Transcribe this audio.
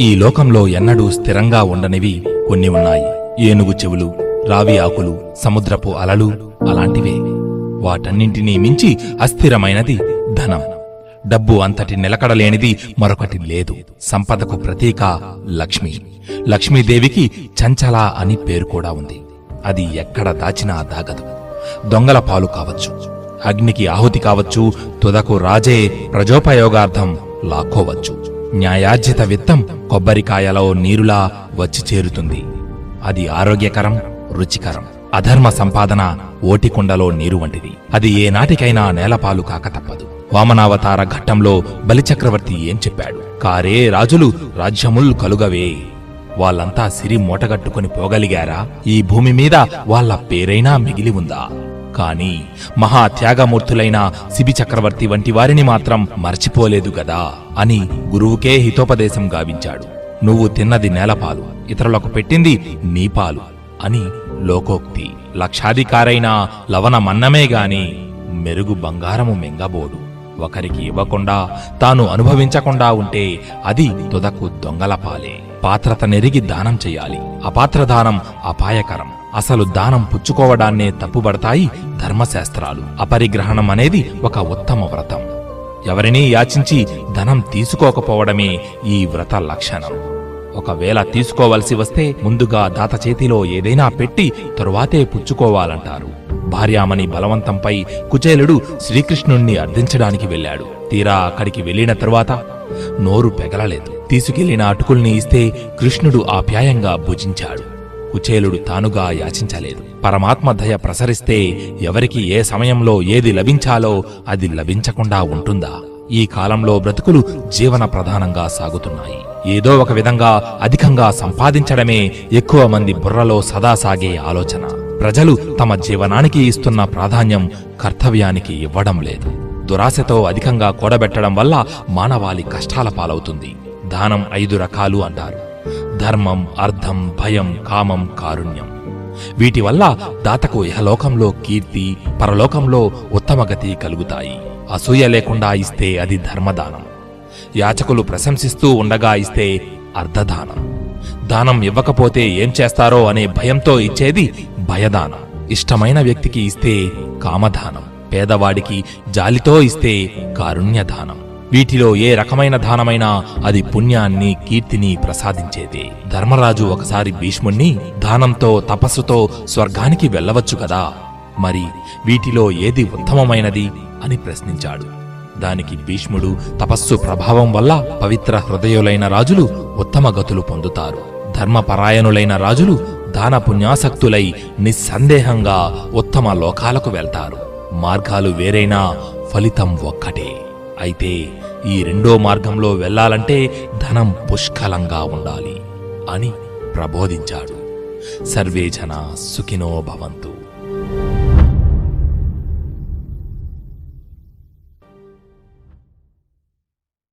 ఈ లోకంలో ఎన్నడూ స్థిరంగా ఉండనివి కొన్ని ఉన్నాయి. ఏనుగు చెవులు రావి ఆకులు సముద్రపు అలలు అలాంటివే. వాటన్నింటినీ మించి అస్థిరమైనది ధనం. డబ్బు అంతటి నిలకడలేనిది మరొకటి లేదు. సంపదకు ప్రతీక లక్ష్మి. లక్ష్మీదేవికి చంచల అని పేరు కూడా ఉంది. అది ఎక్కడ దాచినా దాగదు. దొంగల పాలు కావచ్చు. అగ్నికి ఆహుతి కావచ్చు. తుదకు రాజే ప్రజోపయోగార్థం లాక్కోవచ్చు. న్యాయార్జిత విత్తం కొబ్బరికాయలో నీరులా వచ్చి చేరుతుంది. అది ఆరోగ్యకరం రుచికరం. అధర్మ సంపాదన ఓటికుండలో నీరు వంటిది. అది ఏనాటికైనా నేలపాలు కాక తప్పదు. వామనావతార ఘట్టంలో బలిచక్రవర్తి ఏం చెప్పాడు? కారే రాజులు రాజ్యముల్ కలుగవే. వాళ్ళంతా సిరి మూటగట్టుకుని పోగలిగారా? ఈ భూమి మీద వాళ్ళ పేరైనా మిగిలి ఉందా? కాని మహా త్యాగమూర్తులైన శిబి చక్రవర్తి వంటి వారిని మాత్రం మర్చిపోలేదు గదా అని గురువుకే హితోపదేశం గావించాడు. నువ్వు తిన్నది నేలపాలు ఇతరులకు పెట్టింది నీపాలు అని లోకోక్తి లక్షాధికారైన లవణ మన్నమే గాని మెరుగు బంగారము మెంగబోడు ఒకరికి ఇవ్వకుండా తాను అనుభవించకుండా ఉంటే అది తుదకు దొంగల పాలే. పాత్రత నెరిగి దానం చెయ్యాలి అపాత్ర దానం అపాయకరం. అసలు దానం పుచ్చుకోవడాన్నే తప్పుబడతాయి ధర్మశాస్త్రాలు. అపరిగ్రహణం అనేది ఒక ఉత్తమ వ్రతం. ఎవరినీ యాచించి ధనం తీసుకోకపోవడమే ఈ వ్రత లక్షణం. ఒకవేళ తీసుకోవలసి వస్తే ముందుగా దాత చేతిలో ఏదైనా పెట్టి తరువాతే పుచ్చుకోవాలంటారు. భార్యామణి బలవంతంపై కుచేలుడు శ్రీకృష్ణుణ్ణి అర్థించడానికి వెళ్ళాడు. తీరా అక్కడికి వెళ్ళిన తరువాత నోరు పెగలలేదు. తీసుకెళ్ళిన అటుకుల్ని ఇస్తే కృష్ణుడు ఆప్యాయంగా భుజించాడు. కుచేలుడు తానుగా యాచించలేదు. పరమాత్మ దయ ప్రసరిస్తే ఎవరికి ఏ సమయంలో ఏది లభించాలో అది లభించకుండా ఉంటుందా? ఈ కాలంలో బ్రతుకులు జీవన ప్రధానంగా సాగుతున్నాయి. ఏదో ఒక విధంగా అధికంగా సంపాదించడమే ఎక్కువ మంది బుర్రలో సదా సాగే ఆలోచన. ప్రజలు తమ జీవనానికి ఇస్తున్న ప్రాధాన్యం కర్తవ్యానికి ఇవ్వడం లేదు. దురాశతో అధికంగా కూడబెట్టడం వల్ల మానవాళి కష్టాల పాలవుతుంది. దానం ఐదు రకాలు అంటారు. ధర్మం అర్థం భయం కామం కారుణ్యం. వీటి వల్ల దాతకు ఇహలోకంలో కీర్తి పరలోకంలో ఉత్తమగతి కలుగుతాయి. అసూయ లేకుండా ఇస్తే అది ధర్మదానం. యాచకులు ప్రశంసిస్తూ ఉండగా ఇస్తే అర్ధదానం. దానం ఇవ్వకపోతే ఏం చేస్తారో అనే భయంతో ఇచ్చేది భయదానం. ఇష్టమైన వ్యక్తికి ఇస్తే కామదానం. పేదవాడికి జాలితో ఇస్తే కారుణ్యదానం. వీటిలో ఏ రకమైన దానమైనా అది పుణ్యాన్ని కీర్తిని ప్రసాదించేదే. ధర్మరాజు ఒకసారి భీష్ముణ్ణి దానంతో తపస్సుతో స్వర్గానికి వెళ్ళవచ్చు కదా? మరి వీటిలో ఏది ఉత్తమమైనది అని ప్రశ్నించాడు. దానికి భీష్ముడు తపస్సు ప్రభావం వల్ల పవిత్ర హృదయులైన రాజులు ఉత్తమ గతులు పొందుతారు. ధర్మపరాయణులైన రాజులు దాన పుణ్యాసక్తులై నిస్సందేహంగా ఉత్తమ లోకాలకు వెళ్తారు. మార్గాలు వేరైనా ఫలితం ఒక్కటే. అయితే ఈ రెండో మార్గంలో వెళ్ళాలంటే ధనం పుష్కలంగా ఉండాలి అని ప్రబోధించాడు. సర్వే జన సుఖినో భవంతు.